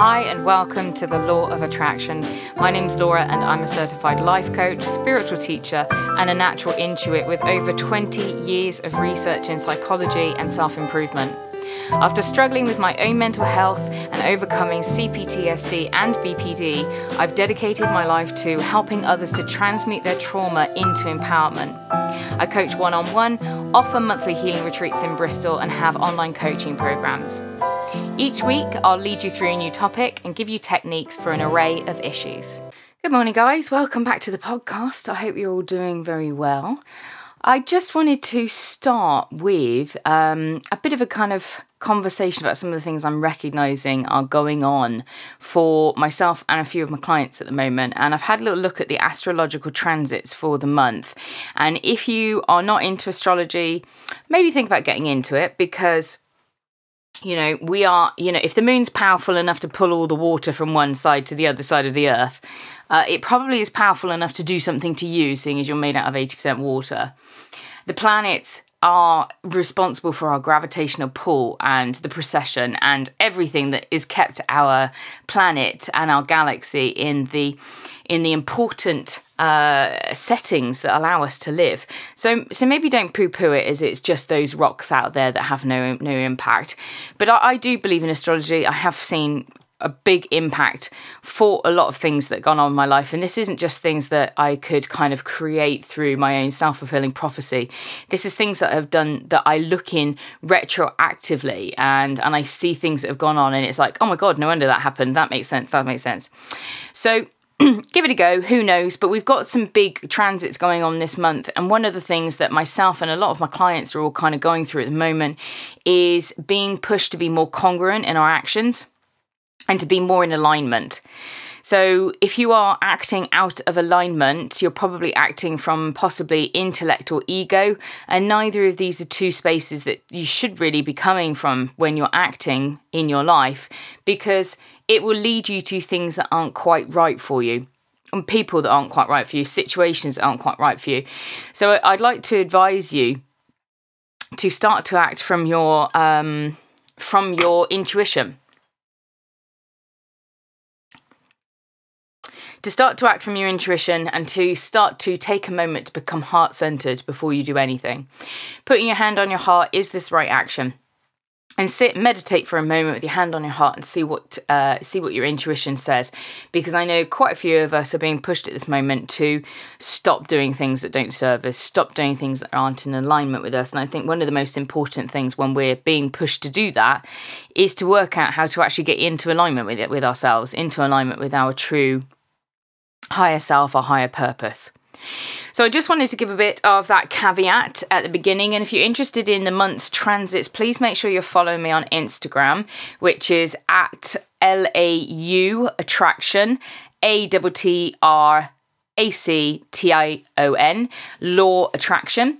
Hi, and welcome to the Law of Attraction. My name's Laura, and I'm a certified life coach, spiritual teacher, and a natural intuit with over 20 years of research in psychology and self improvement. After struggling with my own mental health and overcoming CPTSD and BPD, I've dedicated my life to helping others to transmute their trauma into empowerment. I coach one on one, offer monthly healing retreats in Bristol, and have online coaching programs. Each week, I'll lead you through a new topic and give you techniques for an array of issues. Good morning, guys. Welcome back to the podcast. I hope you're all doing very well. I just wanted to start with um, a bit of a kind of conversation about some of the things I'm recognizing are going on for myself and a few of my clients at the moment. And I've had a little look at the astrological transits for the month. And if you are not into astrology, maybe think about getting into it because you know, we are, you know, if the moon's powerful enough to pull all the water from one side to the other side of the earth, uh, it probably is powerful enough to do something to you, seeing as you're made out of 80% water. The planets are responsible for our gravitational pull and the precession and everything that is kept our planet and our galaxy in the in the important uh, settings that allow us to live. So so maybe don't poo poo it as it's just those rocks out there that have no no impact. But I, I do believe in astrology. I have seen a big impact for a lot of things that gone on in my life. And this isn't just things that I could kind of create through my own self fulfilling prophecy. This is things that I've done that I look in retroactively and and I see things that have gone on and it's like, oh my god, no wonder that happened. That makes sense. That makes sense. So give it a go, who knows? But we've got some big transits going on this month. And one of the things that myself and a lot of my clients are all kind of going through at the moment is being pushed to be more congruent in our actions and to be more in alignment. So, if you are acting out of alignment, you're probably acting from possibly intellect or ego, and neither of these are two spaces that you should really be coming from when you're acting in your life because it will lead you to things that aren't quite right for you. And people that aren't quite right for you, situations that aren't quite right for you. So, I'd like to advise you to start to act from your um, from your intuition to start to act from your intuition and to start to take a moment to become heart centered before you do anything. Putting your hand on your heart is this right action? And sit, meditate for a moment with your hand on your heart, and see what uh, see what your intuition says. Because I know quite a few of us are being pushed at this moment to stop doing things that don't serve us, stop doing things that aren't in alignment with us. And I think one of the most important things when we're being pushed to do that is to work out how to actually get into alignment with it, with ourselves, into alignment with our true higher self or higher purpose. So I just wanted to give a bit of that caveat at the beginning. And if you're interested in the month's transits, please make sure you're following me on Instagram, which is at LAU Attraction, A T T R A C T I O N, Law Attraction.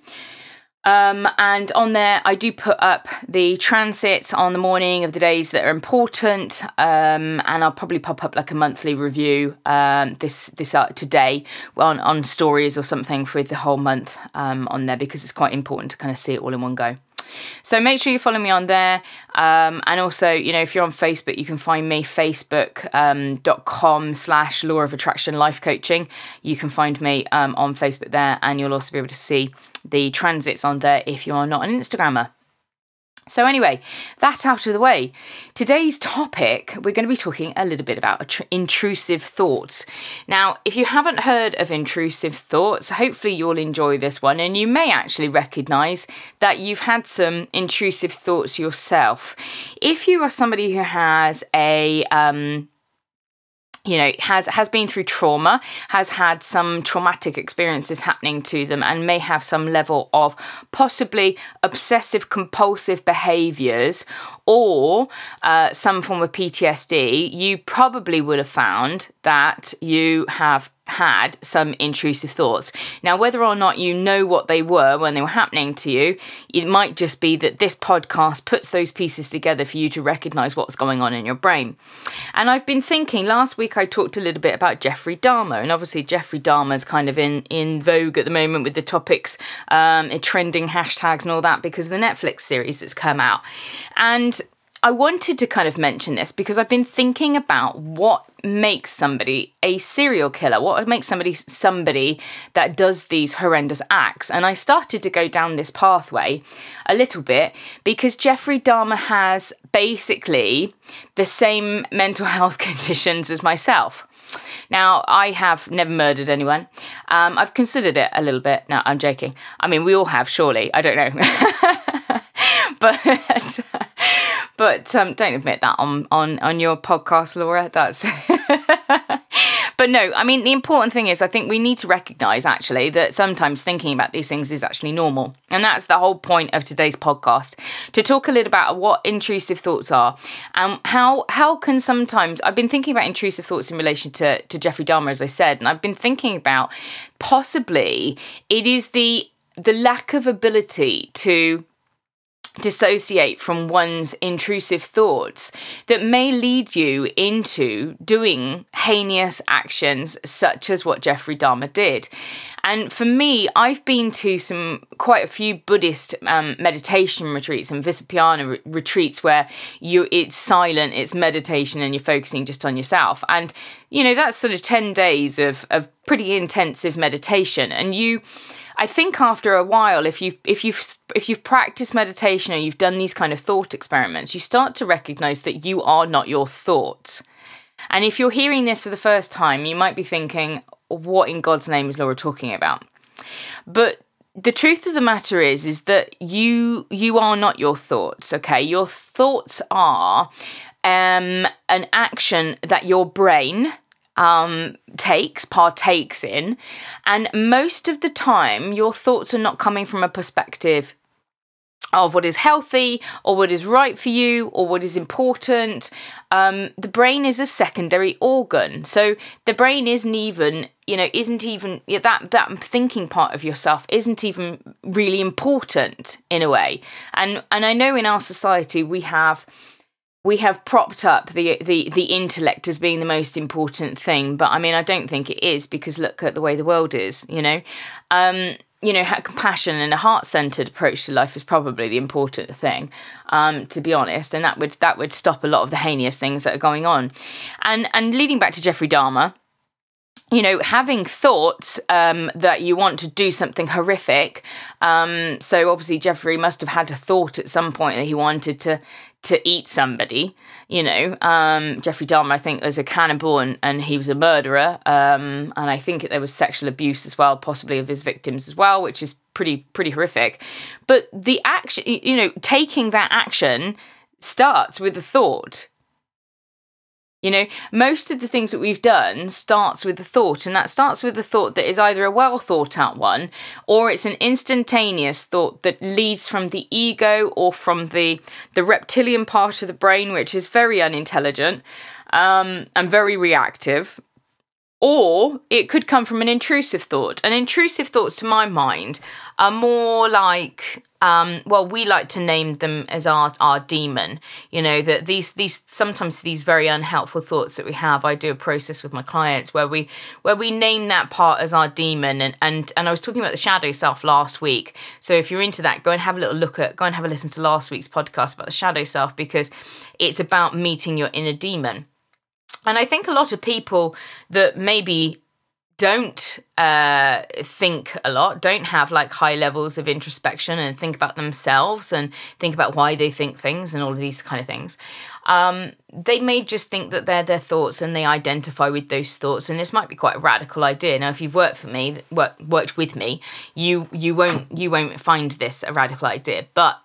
Um, and on there, I do put up the transits on the morning of the days that are important, um, and I'll probably pop up like a monthly review um, this this uh, today on on stories or something for the whole month um, on there because it's quite important to kind of see it all in one go. So make sure you follow me on there. Um, and also, you know, if you're on Facebook, you can find me facebook.com um, slash law of attraction life coaching. You can find me um, on Facebook there, and you'll also be able to see the transits on there if you are not an Instagrammer. So, anyway, that out of the way, today's topic, we're going to be talking a little bit about intrusive thoughts. Now, if you haven't heard of intrusive thoughts, hopefully you'll enjoy this one and you may actually recognize that you've had some intrusive thoughts yourself. If you are somebody who has a, um, you know has has been through trauma has had some traumatic experiences happening to them and may have some level of possibly obsessive compulsive behaviors or uh, some form of PTSD, you probably would have found that you have had some intrusive thoughts. Now, whether or not you know what they were when they were happening to you, it might just be that this podcast puts those pieces together for you to recognize what's going on in your brain. And I've been thinking, last week I talked a little bit about Jeffrey Dahmer, and obviously Jeffrey Dahmer is kind of in, in vogue at the moment with the topics, um, trending hashtags and all that because of the Netflix series that's come out. And I wanted to kind of mention this because I've been thinking about what makes somebody a serial killer, what makes somebody somebody that does these horrendous acts. And I started to go down this pathway a little bit because Jeffrey Dahmer has basically the same mental health conditions as myself. Now, I have never murdered anyone. Um, I've considered it a little bit. No, I'm joking. I mean, we all have, surely. I don't know. but but um, don't admit that on on on your podcast, Laura. That's. but no, I mean the important thing is I think we need to recognise actually that sometimes thinking about these things is actually normal, and that's the whole point of today's podcast to talk a little about what intrusive thoughts are and how how can sometimes I've been thinking about intrusive thoughts in relation to to Jeffrey Dahmer as I said, and I've been thinking about possibly it is the the lack of ability to dissociate from one's intrusive thoughts that may lead you into doing heinous actions such as what Jeffrey Dahmer did. And for me, I've been to some quite a few Buddhist um, meditation retreats and Vipassana re- retreats where you it's silent, it's meditation, and you're focusing just on yourself. And you know that's sort of ten days of of pretty intensive meditation, and you I think after a while, if you if you've if you've practiced meditation or you've done these kind of thought experiments, you start to recognize that you are not your thoughts. And if you're hearing this for the first time, you might be thinking, "What in God's name is Laura talking about?" But the truth of the matter is is that you you are not your thoughts okay your thoughts are um, an action that your brain um, takes, partakes in. And most of the time, your thoughts are not coming from a perspective of what is healthy or what is right for you or what is important. Um, the brain is a secondary organ. So the brain isn't even, you know, isn't even that that thinking part of yourself isn't even really important in a way. And and I know in our society we have we have propped up the, the the intellect as being the most important thing, but I mean, I don't think it is because look at the way the world is. You know, um, you know, compassion and a heart centered approach to life is probably the important thing, um, to be honest, and that would that would stop a lot of the heinous things that are going on, and and leading back to Jeffrey Dahmer you know, having thoughts um, that you want to do something horrific. Um, so obviously, Jeffrey must have had a thought at some point that he wanted to to eat somebody. You know, um, Jeffrey Dahmer, I think, was a cannibal and, and he was a murderer. Um, and I think there was sexual abuse as well, possibly of his victims as well, which is pretty pretty horrific. But the action, you know, taking that action starts with a thought. You know, most of the things that we've done starts with a thought, and that starts with a thought that is either a well thought out one or it's an instantaneous thought that leads from the ego or from the the reptilian part of the brain, which is very unintelligent um, and very reactive. Or it could come from an intrusive thought. And intrusive thoughts, to my mind, are more like um, well, we like to name them as our our demon. You know that these these sometimes these very unhelpful thoughts that we have. I do a process with my clients where we where we name that part as our demon. And and and I was talking about the shadow self last week. So if you're into that, go and have a little look at go and have a listen to last week's podcast about the shadow self because it's about meeting your inner demon. And I think a lot of people that maybe don't uh, think a lot, don't have like high levels of introspection and think about themselves and think about why they think things and all of these kind of things. Um, they may just think that they're their thoughts and they identify with those thoughts. And this might be quite a radical idea. Now, if you've worked for me, work, worked with me, you you won't you won't find this a radical idea. But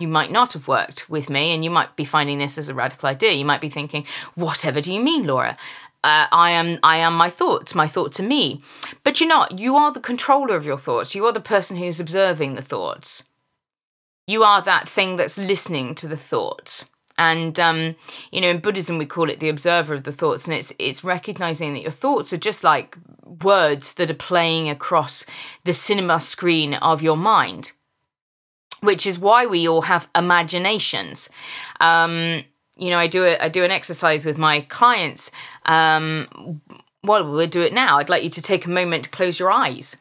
you might not have worked with me and you might be finding this as a radical idea. You might be thinking, whatever do you mean, Laura? Uh, I am I am my thoughts. My thoughts are me. But you're not. You are the controller of your thoughts. You are the person who's observing the thoughts. You are that thing that's listening to the thoughts. And um, you know, in Buddhism we call it the observer of the thoughts, and it's it's recognizing that your thoughts are just like words that are playing across the cinema screen of your mind. Which is why we all have imaginations. Um, you know, I do it. I do an exercise with my clients. Um, well, we'll do it now. I'd like you to take a moment to close your eyes.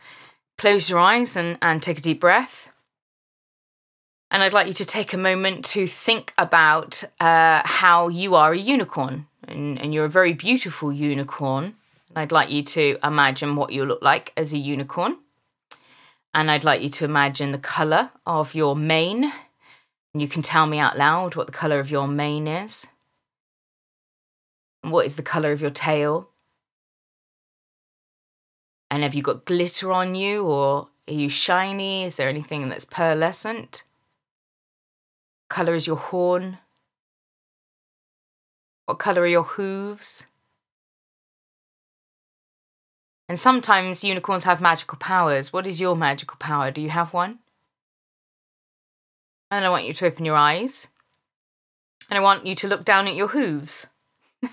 Close your eyes and, and take a deep breath. And I'd like you to take a moment to think about uh, how you are a unicorn. And, and you're a very beautiful unicorn. And I'd like you to imagine what you look like as a unicorn. And I'd like you to imagine the colour of your mane. And you can tell me out loud what the colour of your mane is. And what is the colour of your tail? And have you got glitter on you or are you shiny? Is there anything that's pearlescent? Colour is your horn? What colour are your hooves? And sometimes unicorns have magical powers. What is your magical power? Do you have one? And I want you to open your eyes. And I want you to look down at your hooves.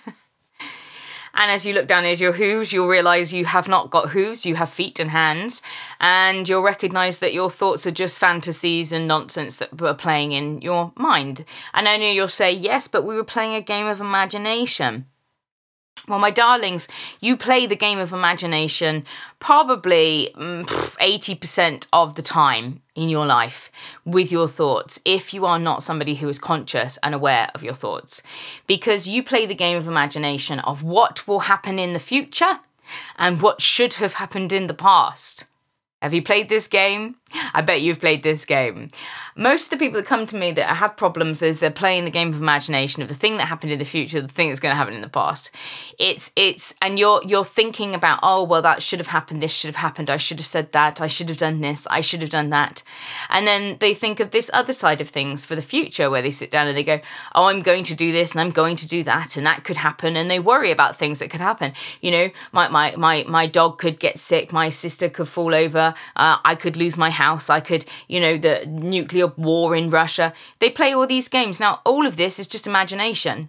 And as you look down at your hooves, you'll realize you have not got hooves, you have feet and hands. And you'll recognize that your thoughts are just fantasies and nonsense that were playing in your mind. And only you'll say, yes, but we were playing a game of imagination. Well, my darlings, you play the game of imagination probably 80% mm, of the time in your life with your thoughts if you are not somebody who is conscious and aware of your thoughts. Because you play the game of imagination of what will happen in the future and what should have happened in the past. Have you played this game? I bet you've played this game. Most of the people that come to me that have problems is they're playing the game of imagination of the thing that happened in the future, the thing that's going to happen in the past. It's it's and you're you're thinking about oh well that should have happened, this should have happened, I should have said that, I should have done this, I should have done that, and then they think of this other side of things for the future where they sit down and they go oh I'm going to do this and I'm going to do that and that could happen and they worry about things that could happen. You know my my my my dog could get sick, my sister could fall over, uh, I could lose my house, I could you know the nuclear war in Russia. They play all these games. Now, all of this is just imagination.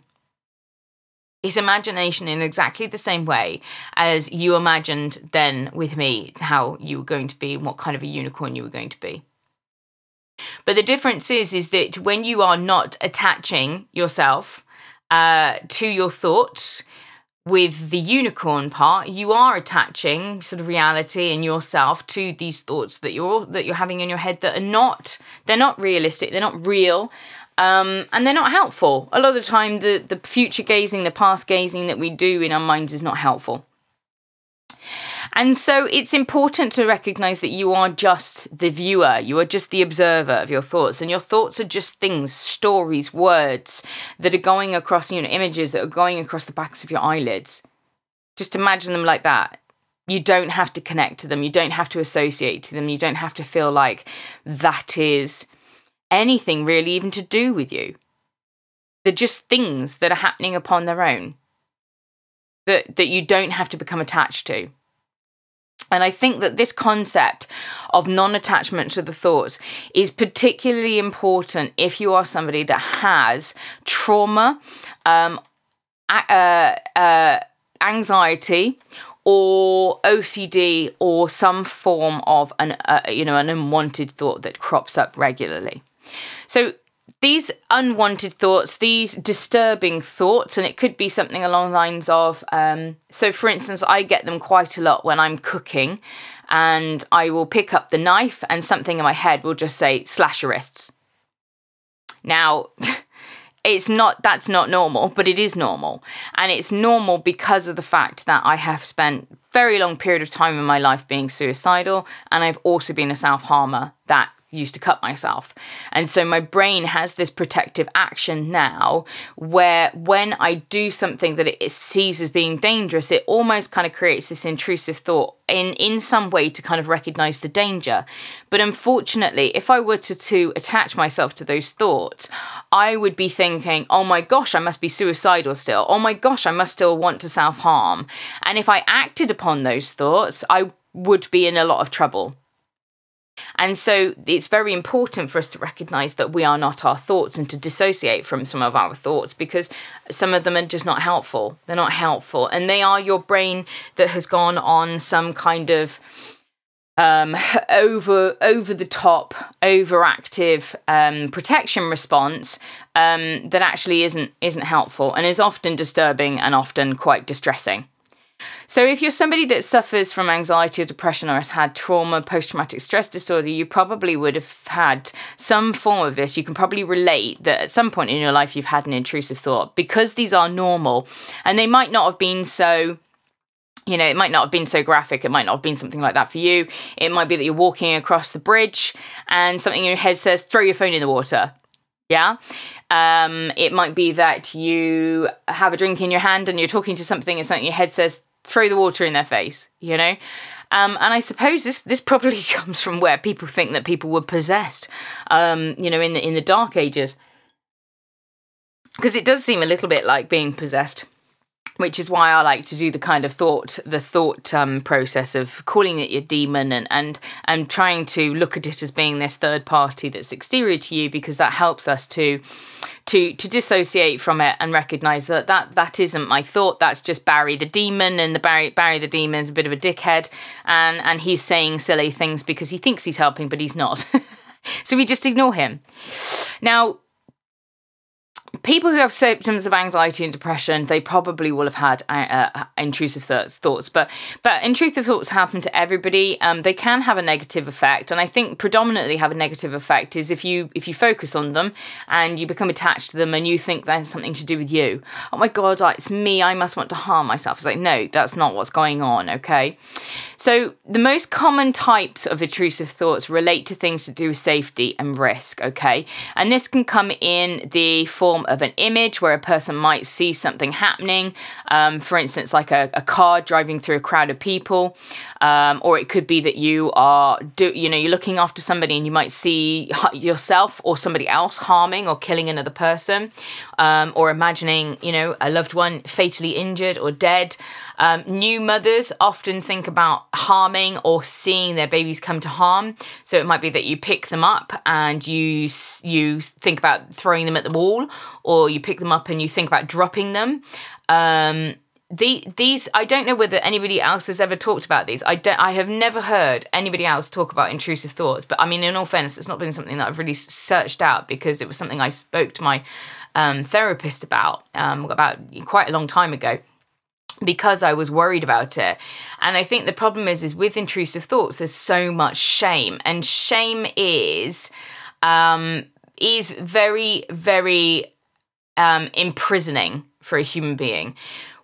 It's imagination in exactly the same way as you imagined then with me how you were going to be and what kind of a unicorn you were going to be. But the difference is, is that when you are not attaching yourself uh, to your thoughts, with the unicorn part you are attaching sort of reality and yourself to these thoughts that you're that you're having in your head that are not they're not realistic they're not real um, and they're not helpful. A lot of the time the the future gazing the past gazing that we do in our minds is not helpful and so it's important to recognize that you are just the viewer, you are just the observer of your thoughts, and your thoughts are just things, stories, words that are going across, you know, images that are going across the backs of your eyelids. Just imagine them like that. You don't have to connect to them, you don't have to associate to them, you don't have to feel like that is anything really even to do with you. They're just things that are happening upon their own that, that you don't have to become attached to. And I think that this concept of non attachment to the thoughts is particularly important if you are somebody that has trauma, um, uh, uh, anxiety, or OCD, or some form of an uh, you know an unwanted thought that crops up regularly. So these unwanted thoughts, these disturbing thoughts, and it could be something along the lines of um, so, for instance, I get them quite a lot when I'm cooking, and I will pick up the knife, and something in my head will just say, slash your wrists. Now, it's not that's not normal but it is normal and it's normal because of the fact that i have spent very long period of time in my life being suicidal and i've also been a self-harmer that used to cut myself. And so my brain has this protective action now where when I do something that it sees as being dangerous, it almost kind of creates this intrusive thought in in some way to kind of recognize the danger. But unfortunately, if I were to, to attach myself to those thoughts, I would be thinking, oh my gosh, I must be suicidal still. Oh my gosh, I must still want to self-harm. And if I acted upon those thoughts, I would be in a lot of trouble. And so it's very important for us to recognize that we are not our thoughts and to dissociate from some of our thoughts because some of them are just not helpful. They're not helpful. And they are your brain that has gone on some kind of um, over over the top, overactive um, protection response um, that actually isn't isn't helpful and is often disturbing and often quite distressing. So, if you're somebody that suffers from anxiety or depression or has had trauma, post traumatic stress disorder, you probably would have had some form of this. You can probably relate that at some point in your life you've had an intrusive thought because these are normal and they might not have been so you know, it might not have been so graphic. It might not have been something like that for you. It might be that you're walking across the bridge and something in your head says, throw your phone in the water. Yeah. Um, it might be that you have a drink in your hand and you're talking to something and something in your head says, throw the water in their face, you know? Um, and I suppose this this probably comes from where people think that people were possessed, um, you know, in the in the dark ages, because it does seem a little bit like being possessed which is why I like to do the kind of thought, the thought um, process of calling it your demon and, and and trying to look at it as being this third party that's exterior to you, because that helps us to to to dissociate from it and recognize that that that isn't my thought. That's just Barry the demon, and the Barry Barry the demon is a bit of a dickhead, and and he's saying silly things because he thinks he's helping, but he's not. so we just ignore him. Now people who have symptoms of anxiety and depression they probably will have had uh, uh intrusive thoughts. But but intrusive thoughts happen to everybody. Um, they can have a negative effect. And i think predominantly have a negative effect is if you if you focus on them and you become attached to them and you think there's something to do with you. Oh my god it's me. I must want to harm myself. It's like no that's not what's going on okay so the most common types of intrusive thoughts relate to things to do with safety and risk okay and this can come in the form of an image where a person might see something happening, um, for instance, like a, a, car driving through a crowd of people, um, or it could be that you are, do, you know, you're looking after somebody and you might see yourself or somebody else harming or killing another person, um, or imagining, you know, a loved one fatally injured or dead. Um, new mothers often think about harming or seeing their babies come to harm. So it might be that you pick them up and you you think about throwing them at the wall, or you pick them up and you think about dropping them. Um, the these I don't know whether anybody else has ever talked about these. I don't. I have never heard anybody else talk about intrusive thoughts. But I mean, in all fairness, it's not been something that I've really searched out because it was something I spoke to my um, therapist about um, about quite a long time ago because I was worried about it. And I think the problem is is with intrusive thoughts there's so much shame and shame is um is very very um imprisoning for a human being.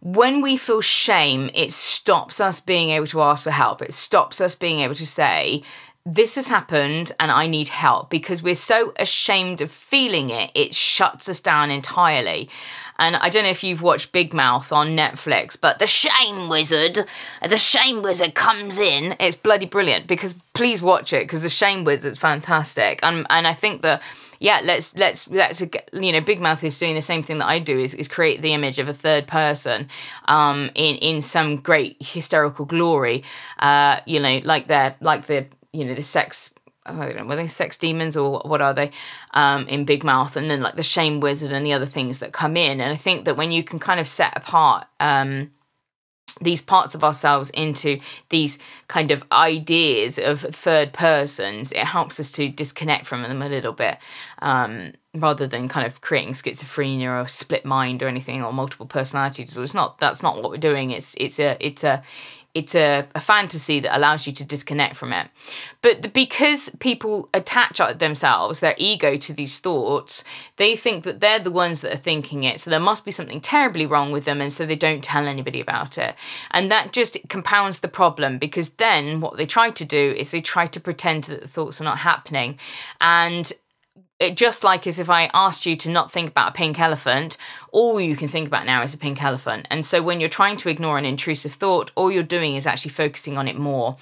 When we feel shame, it stops us being able to ask for help. It stops us being able to say, this has happened and I need help because we're so ashamed of feeling it, it shuts us down entirely. And I don't know if you've watched Big Mouth on Netflix, but the Shame Wizard, the Shame Wizard comes in. It's bloody brilliant because please watch it because the Shame Wizard's fantastic. And and I think that yeah, let's let's let's you know, Big Mouth is doing the same thing that I do is, is create the image of a third person um in in some great hysterical glory. Uh, you know, like they're like the you know the sex I don't know, were they sex demons or what are they um, in Big Mouth? And then like the Shame Wizard and the other things that come in. And I think that when you can kind of set apart um, these parts of ourselves into these kind of ideas of third persons, it helps us to disconnect from them a little bit. Um, rather than kind of creating schizophrenia or split mind or anything or multiple personality disorder. It's not that's not what we're doing. It's it's a it's a it's a, a, fantasy that allows you to disconnect from it. But because people attach themselves, their ego to these thoughts, they think that they're the ones that are thinking it. So there must be something terribly wrong with them. And so they don't tell anybody about it. And that just compounds the problem because then what they try to do is they try to pretend that the thoughts are not happening. And it just like as if I asked you to not think about a pink elephant, all you can think about now is a pink elephant. And so when you're trying to ignore an intrusive thought, all you're doing is actually focusing on it more.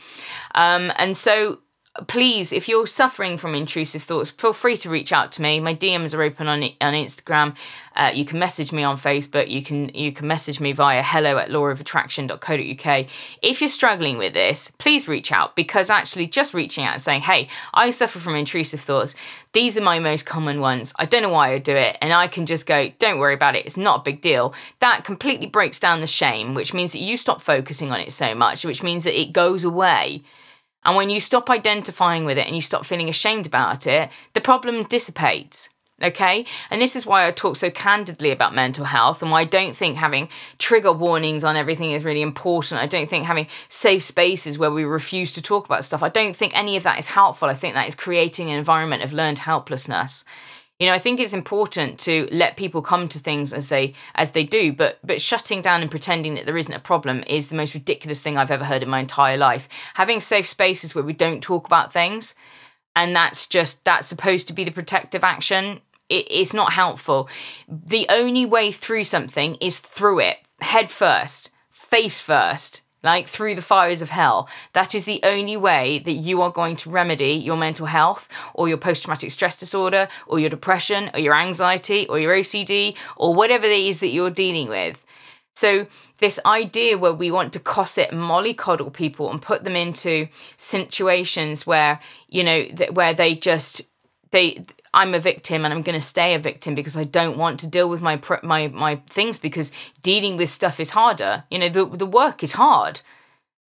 Um, and so please, if you're suffering from intrusive thoughts, feel free to reach out to me. My DMs are open on on Instagram. Uh, you can message me on Facebook. You can you can message me via hello at lauofattraction.co.uk. If you're struggling with this, please reach out because actually just reaching out and saying, hey, I suffer from intrusive thoughts. These are my most common ones. I don't know why I do it. And I can just go, don't worry about it. It's not a big deal. That completely breaks down the shame, which means that you stop focusing on it so much, which means that it goes away and when you stop identifying with it and you stop feeling ashamed about it, the problem dissipates. Okay. And this is why I talk so candidly about mental health and why I don't think having trigger warnings on everything is really important. I don't think having safe spaces where we refuse to talk about stuff, I don't think any of that is helpful. I think that is creating an environment of learned helplessness. You know, I think it's important to let people come to things as they as they do, but but shutting down and pretending that there isn't a problem is the most ridiculous thing I've ever heard in my entire life. Having safe spaces where we don't talk about things and that's just that's supposed to be the protective action it, it's not helpful. The only way through something is through it, head first, face first, like through the fires of hell. That is the only way that you are going to remedy your mental health or your post traumatic stress disorder or your depression or your anxiety or your OCD or whatever it is that you're dealing with. So, this idea where we want to cosset mollycoddle people and put them into situations where, you know, where they just, they, I'm a victim and I'm going to stay a victim because I don't want to deal with my my my things because dealing with stuff is harder. You know, the the work is hard.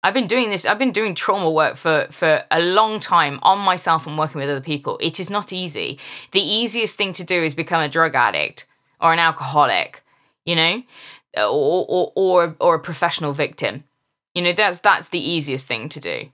I've been doing this. I've been doing trauma work for for a long time on myself and working with other people. It is not easy. The easiest thing to do is become a drug addict or an alcoholic, you know, or or or, or a professional victim. You know, that's that's the easiest thing to do.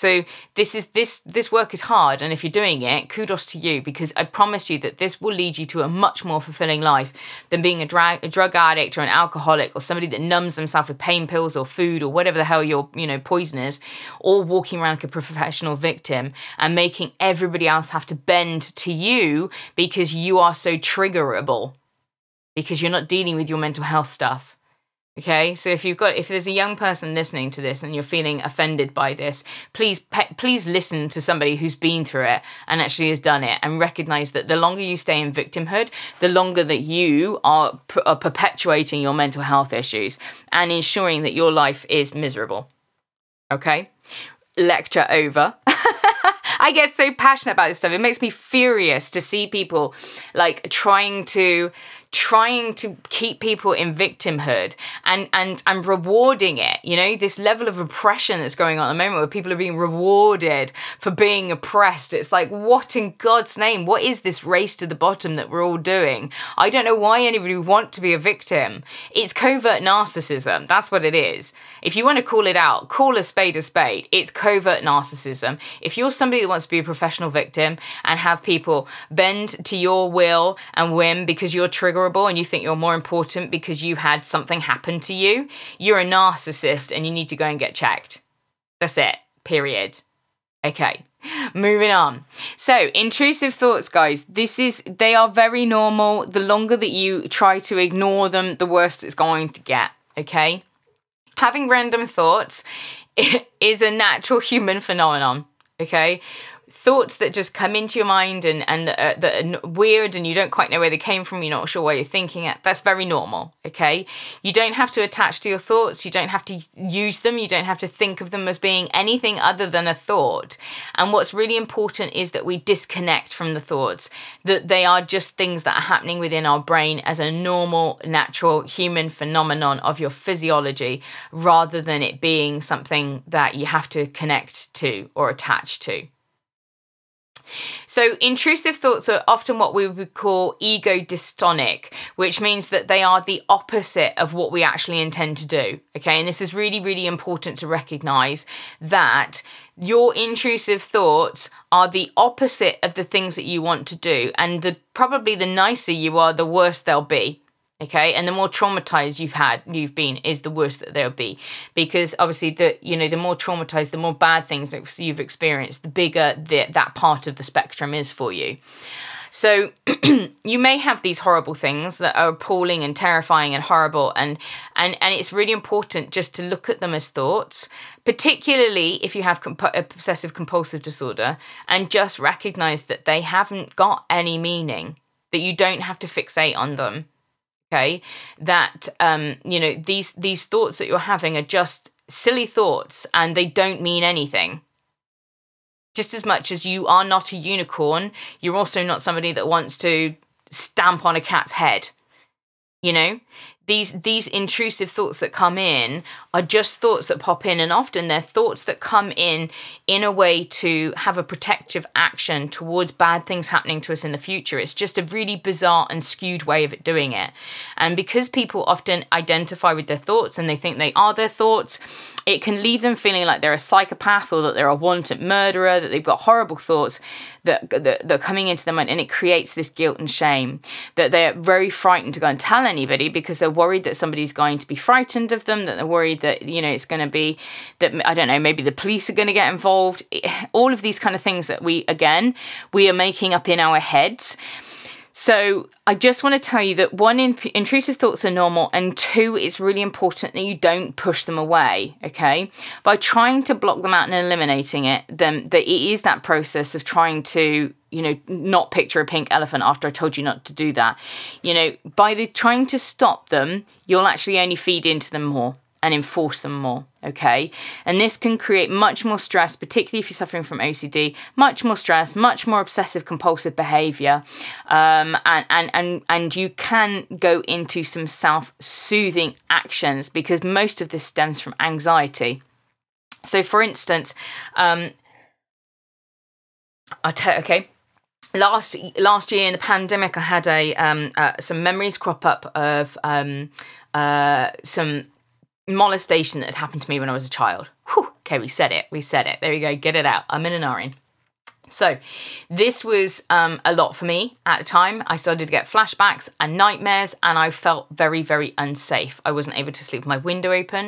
So this is this this work is hard, and if you're doing it, kudos to you because I promise you that this will lead you to a much more fulfilling life than being a, dra- a drug addict or an alcoholic or somebody that numbs themselves with pain pills or food or whatever the hell your you know poison is, or walking around like a professional victim and making everybody else have to bend to you because you are so triggerable because you're not dealing with your mental health stuff. Okay, so if you've got if there's a young person listening to this and you're feeling offended by this, please pe- please listen to somebody who's been through it and actually has done it, and recognize that the longer you stay in victimhood, the longer that you are, p- are perpetuating your mental health issues and ensuring that your life is miserable. Okay, lecture over. I get so passionate about this stuff. It makes me furious to see people like trying to trying to keep people in victimhood and and and rewarding it you know this level of oppression that's going on at the moment where people are being rewarded for being oppressed. It's like what in god's name? What is this race to the bottom that we're all doing? I don't know why anybody would want to be a victim. It's covert narcissism. That's what it is. If you want to call it out call a spade a spade. It's covert narcissism. If you're somebody that wants to be a professional victim and have people bend to your will and whim because you're triggered and you think you're more important because you had something happen to you, you're a narcissist and you need to go and get checked. That's it. Period. Okay. Moving on. So, intrusive thoughts, guys, this is, they are very normal. The longer that you try to ignore them, the worse it's going to get. Okay. Having random thoughts is a natural human phenomenon. Okay thoughts that just come into your mind and and uh, that are weird and you don't quite know where they came from you're not sure why you're thinking it that's very normal okay? You don't have to attach to your thoughts you don't have to use them you don't have to think of them as being anything other than a thought. And what's really important is that we disconnect from the thoughts that they are just things that are happening within our brain as a normal natural human phenomenon of your physiology rather than it being something that you have to connect to or attach to so, intrusive thoughts are often what we would call ego dystonic, which means that they are the opposite of what we actually intend to do. Okay, and this is really, really important to recognize that your intrusive thoughts are the opposite of the things that you want to do, and the probably the nicer you are, the worse they'll be okay? And the more traumatized you've had you've been is the worse that they'll be. Because obviously the you know the more traumatized the more bad things you've experienced the bigger the, that part of the spectrum is for you. So you may have these horrible things that are appalling and terrifying and horrible and and and it's really important just to look at them as thoughts particularly if you have comp- uh, obsessive compulsive disorder and just recognize that they haven't got any meaning that you don't have to fixate on them okay that um you know these these thoughts that you're having are just silly thoughts and they don't mean anything. Just as much as you are not a unicorn you're also not somebody that wants to stamp on a cat's head you know? These these intrusive thoughts that come in are just thoughts that pop in and often they're thoughts that come in in a way to have a protective action towards bad things happening to us in the future it's just a really bizarre and skewed way of doing it and because people often identify with their thoughts and they think they are their thoughts it can leave them feeling like they're a psychopath or that they're a wanted murderer, that they've got horrible thoughts that, that, that are coming into their mind, and it creates this guilt and shame. That they're very frightened to go and tell anybody because they're worried that somebody's going to be frightened of them, that they're worried that, you know, it's going to be that, I don't know, maybe the police are going to get involved. All of these kind of things that we, again, we are making up in our heads. So I just want to tell you that one, in- intrusive thoughts are normal, and two, it's really important that you don't push them away. Okay, by trying to block them out and eliminating it, then that it is that process of trying to you know not picture a pink elephant after I told you not to do that. You know, by the trying to stop them, you'll actually only feed into them more and enforce them more. Okay. And this can create much more stress, particularly if you're suffering from OCD, much more stress, much more obsessive compulsive behavior. Um, and, and, and, and you can go into some self soothing actions because most of this stems from anxiety. So, for instance, um, I tell okay, last last year in the pandemic, I had a um, uh, some memories crop up of um, uh, some molestation that had happened to me when I was a child. Whew, okay, we said it. We said it. There we go. Get it out. I'm in an RN. So, this was um, a lot for me at the time. I started to get flashbacks and nightmares, and I felt very, very unsafe. I wasn't able to sleep with my window open.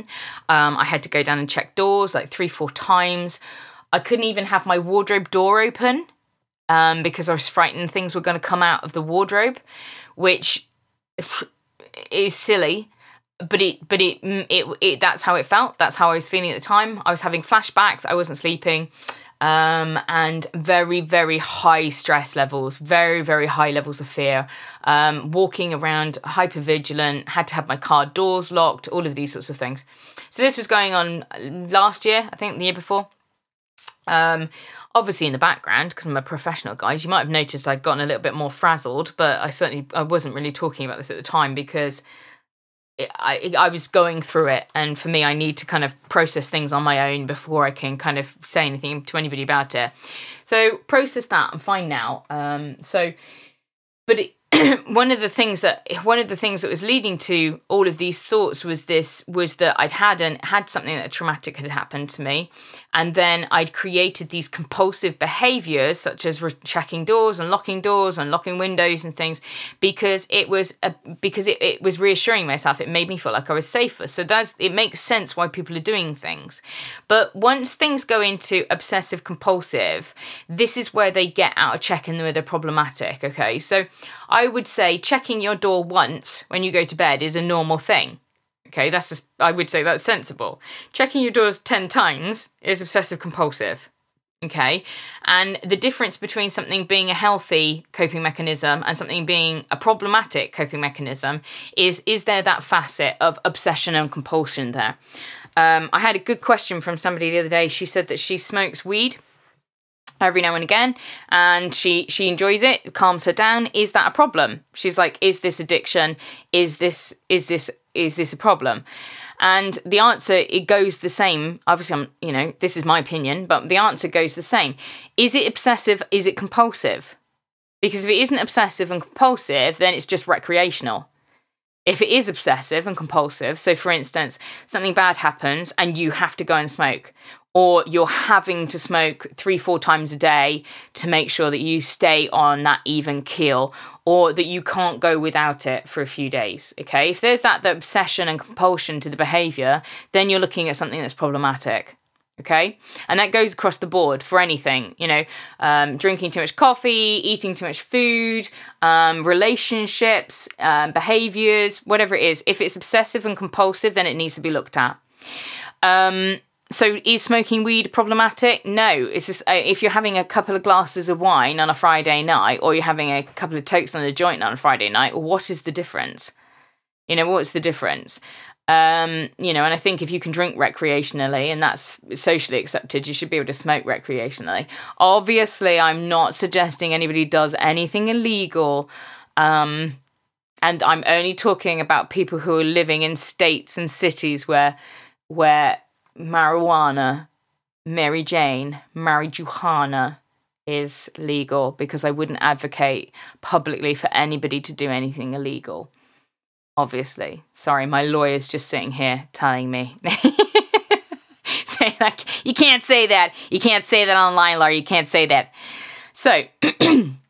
Um, I had to go down and check doors like three, four times. I couldn't even have my wardrobe door open um, because I was frightened things were going to come out of the wardrobe, which is silly but it but it, mm, it it that's how it felt. That's how i was feeling at the time. I was having flashbacks. I wasn't sleeping. Um, and very very high stress levels very very high levels of fear. Um, walking around hyper vigilant had to have my car doors locked all of these sorts of things. So this was going on last year i think the year before. Um, obviously in the background because i'm a professional guys you might have noticed i'd gotten a little bit more frazzled but i certainly i wasn't really talking about this at the time because I, I was going through it and for me i need to kind of process things on my own before i can kind of say anything to anybody about it. So process that i'm fine now um so but it, one of the things that one of the things that was leading to all of these thoughts was this was that I'd had and had something that traumatic had happened to me, and then I'd created these compulsive behaviors such as checking doors and locking doors and locking windows and things because it was a, because it, it was reassuring myself. It made me feel like I was safer. So that's it makes sense why people are doing things. But once things go into obsessive compulsive, this is where they get out of check and where they're problematic. Okay, so I would say checking your door once when you go to bed is a normal thing. Okay, that's just, I would say that's sensible. Checking your doors 10 times is obsessive compulsive. Okay, and the difference between something being a healthy coping mechanism and something being a problematic coping mechanism is is there that facet of obsession and compulsion there? Um, I had a good question from somebody the other day. She said that she smokes weed every now and again and she she enjoys it calms her down. Is that a problem? She's like is this addiction? Is this is this is this a problem? And the answer it goes the same. Obviously i'm you know this is my opinion but the answer goes the same. Is it obsessive? Is it compulsive? Because if it isn't obsessive and compulsive then it's just recreational. If it is obsessive and compulsive, so for instance, something bad happens and you have to go and smoke, or you're having to smoke three, four times a day to make sure that you stay on that even keel, or that you can't go without it for a few days. Okay, if there's that the obsession and compulsion to the behavior, then you're looking at something that's problematic okay? And that goes across the board for anything you know um, drinking too much coffee eating too much food um, relationships um, behaviors whatever it is. If it's obsessive and compulsive then it needs to be looked at. Um, so is smoking weed problematic no it's just uh, if you're having a couple of glasses of wine on a friday night or you're having a couple of tokes on a joint on a friday night what is the difference you know what's the difference um, you know, and I think if you can drink recreationally and that's socially accepted, you should be able to smoke recreationally. Obviously, I'm not suggesting anybody does anything illegal. Um, and I'm only talking about people who are living in states and cities where where marijuana, Mary Jane, marijuana is legal because I wouldn't advocate publicly for anybody to do anything illegal. Obviously. Sorry, my lawyer's just sitting here telling me. saying like you can't say that. You can't say that online, Laura. You can't say that. So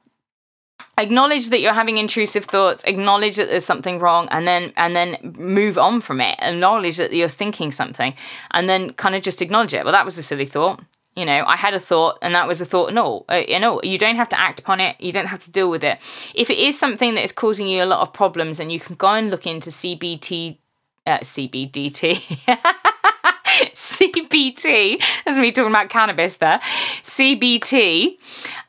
acknowledge that you're having intrusive thoughts acknowledge that there's something wrong and then and then move on from it. Acknowledge that you're thinking something and then kind of just acknowledge it. Well that was a silly thought you know? I had a thought and that was a thought no uh, you know you don't have to act upon it. You don't have to deal with it. If it is something that is causing you a lot of problems and you can go and look into cbt uh, cbdt CBT, as me talking about cannabis there. CBT,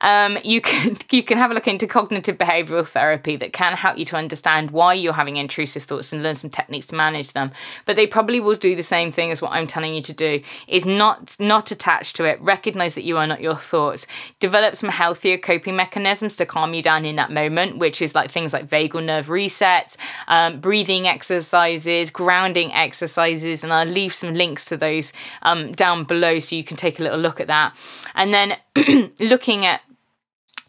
um, you can you can have a look into cognitive behavioral therapy that can help you to understand why you're having intrusive thoughts and learn some techniques to manage them. But they probably will do the same thing as what I'm telling you to do: is not not attached to it. Recognize that you are not your thoughts. Develop some healthier coping mechanisms to calm you down in that moment, which is like things like vagal nerve resets, um, breathing exercises, grounding exercises, and I'll leave some links to those um, down below so you can take a little look at that. And then looking at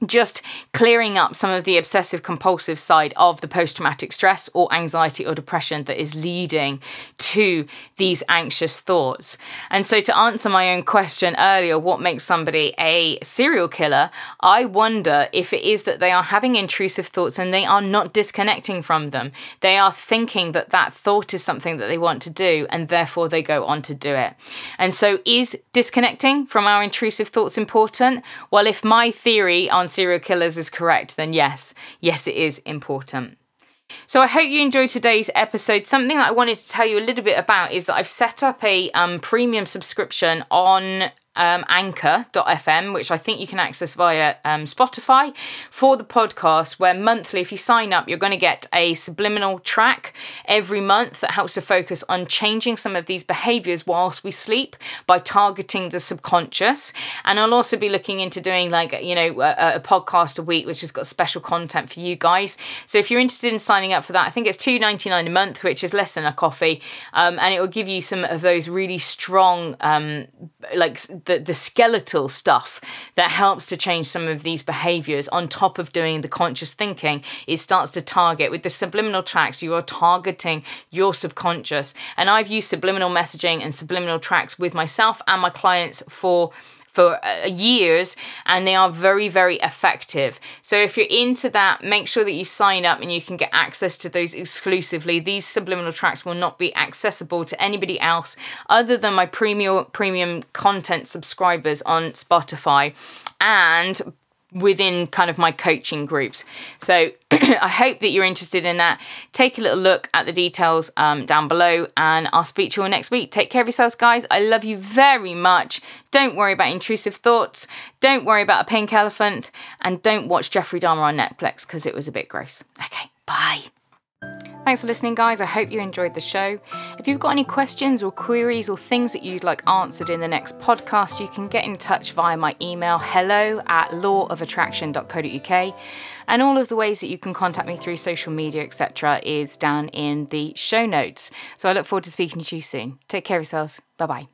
just clearing up some of the obsessive compulsive side of the post traumatic stress or anxiety or depression that is leading to these anxious thoughts. And so, to answer my own question earlier, what makes somebody a serial killer? I wonder if it is that they are having intrusive thoughts and they are not disconnecting from them. They are thinking that that thought is something that they want to do and therefore they go on to do it. And so, is disconnecting from our intrusive thoughts important? Well, if my theory on serial killers is correct, then yes, yes, it is important. So I hope you enjoyed today's episode. Something that I wanted to tell you a little bit about is that I've set up a um, premium subscription on um, anchor.fm, which I think you can access via um, Spotify for the podcast, where monthly, if you sign up, you're going to get a subliminal track every month that helps to focus on changing some of these behaviors whilst we sleep by targeting the subconscious. And I'll also be looking into doing like, you know, a, a podcast a week, which has got special content for you guys. So if you're interested in signing up for that, I think it's $2.99 a month, which is less than a coffee. Um, and it will give you some of those really strong, um, like, the, the skeletal stuff that helps to change some of these behaviors on top of doing the conscious thinking it starts to target with the subliminal tracks you are targeting your subconscious. And i've used subliminal messaging and subliminal tracks with myself and my clients for for uh, years and they are very, very effective. So if you're into that, make sure that you sign up and you can get access to those exclusively. These subliminal tracks will not be accessible to anybody else other than my premium premium content subscribers on Spotify and within kind of my coaching groups. So I hope that you're interested in that. Take a little look at the details um, down below, and I'll speak to you all next week. Take care of yourselves, guys. I love you very much. Don't worry about intrusive thoughts. Don't worry about a pink elephant, and don't watch Jeffrey Dahmer on Netflix because it was a bit gross. Okay, bye. Thanks for listening, guys. I hope you enjoyed the show. If you've got any questions or queries or things that you'd like answered in the next podcast, you can get in touch via my email hello at lauofattraction.co.uk. And all of the ways that you can contact me through social media, etc., is down in the show notes. So I look forward to speaking to you soon. Take care of yourselves. Bye bye.